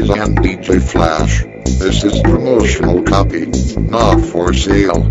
Present DJ Flash. This is promotional copy. Not for sale.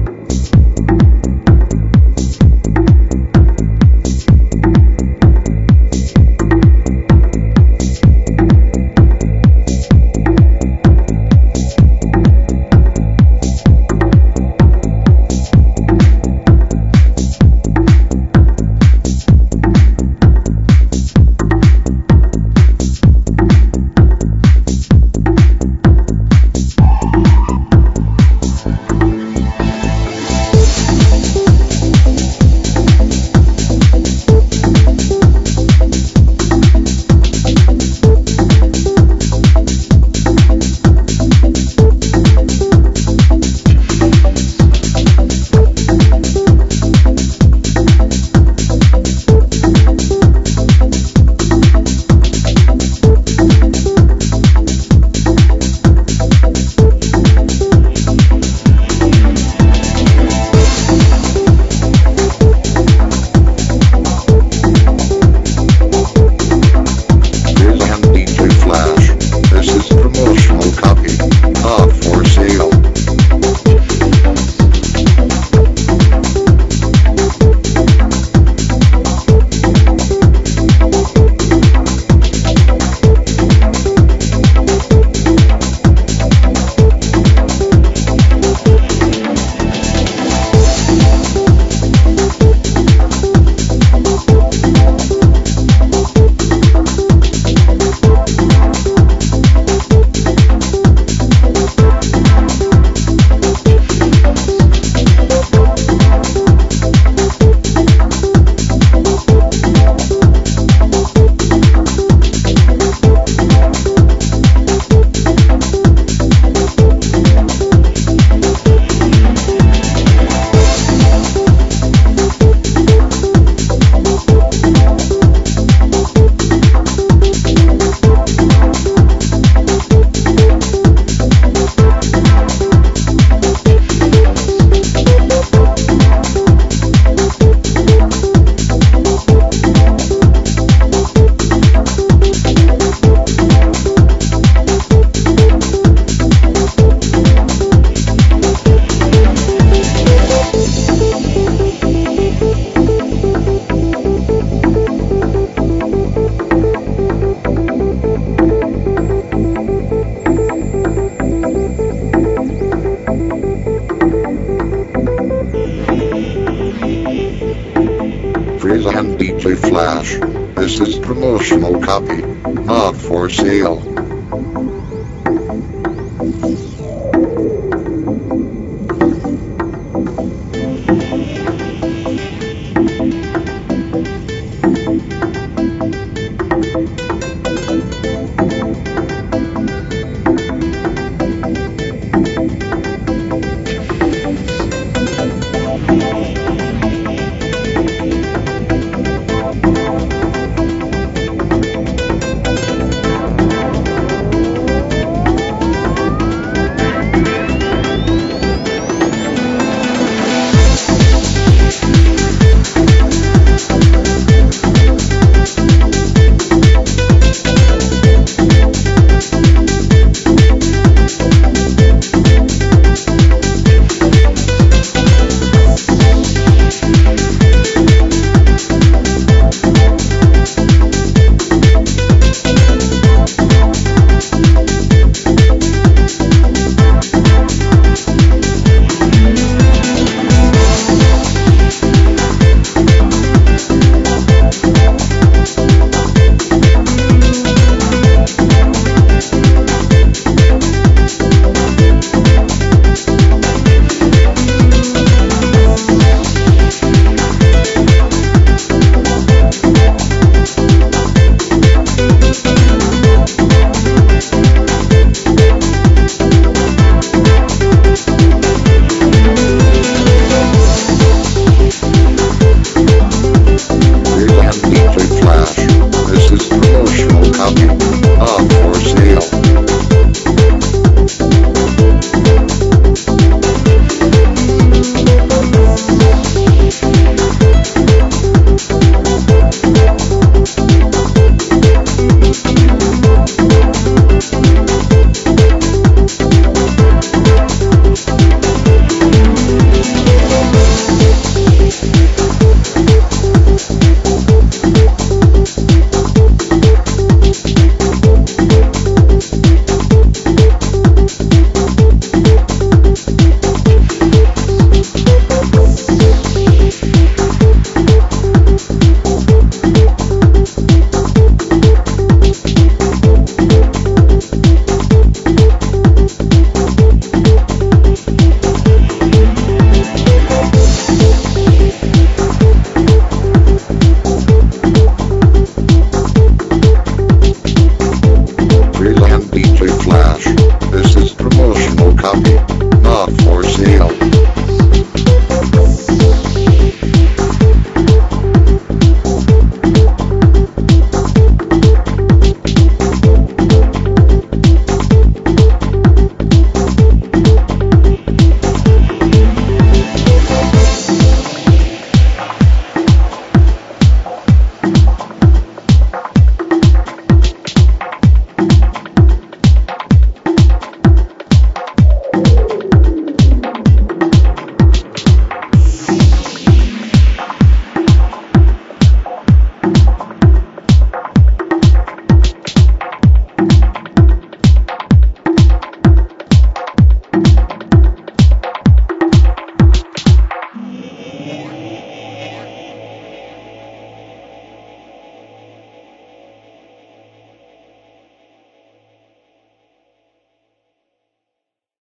Flash. This is promotional copy. Not for sale.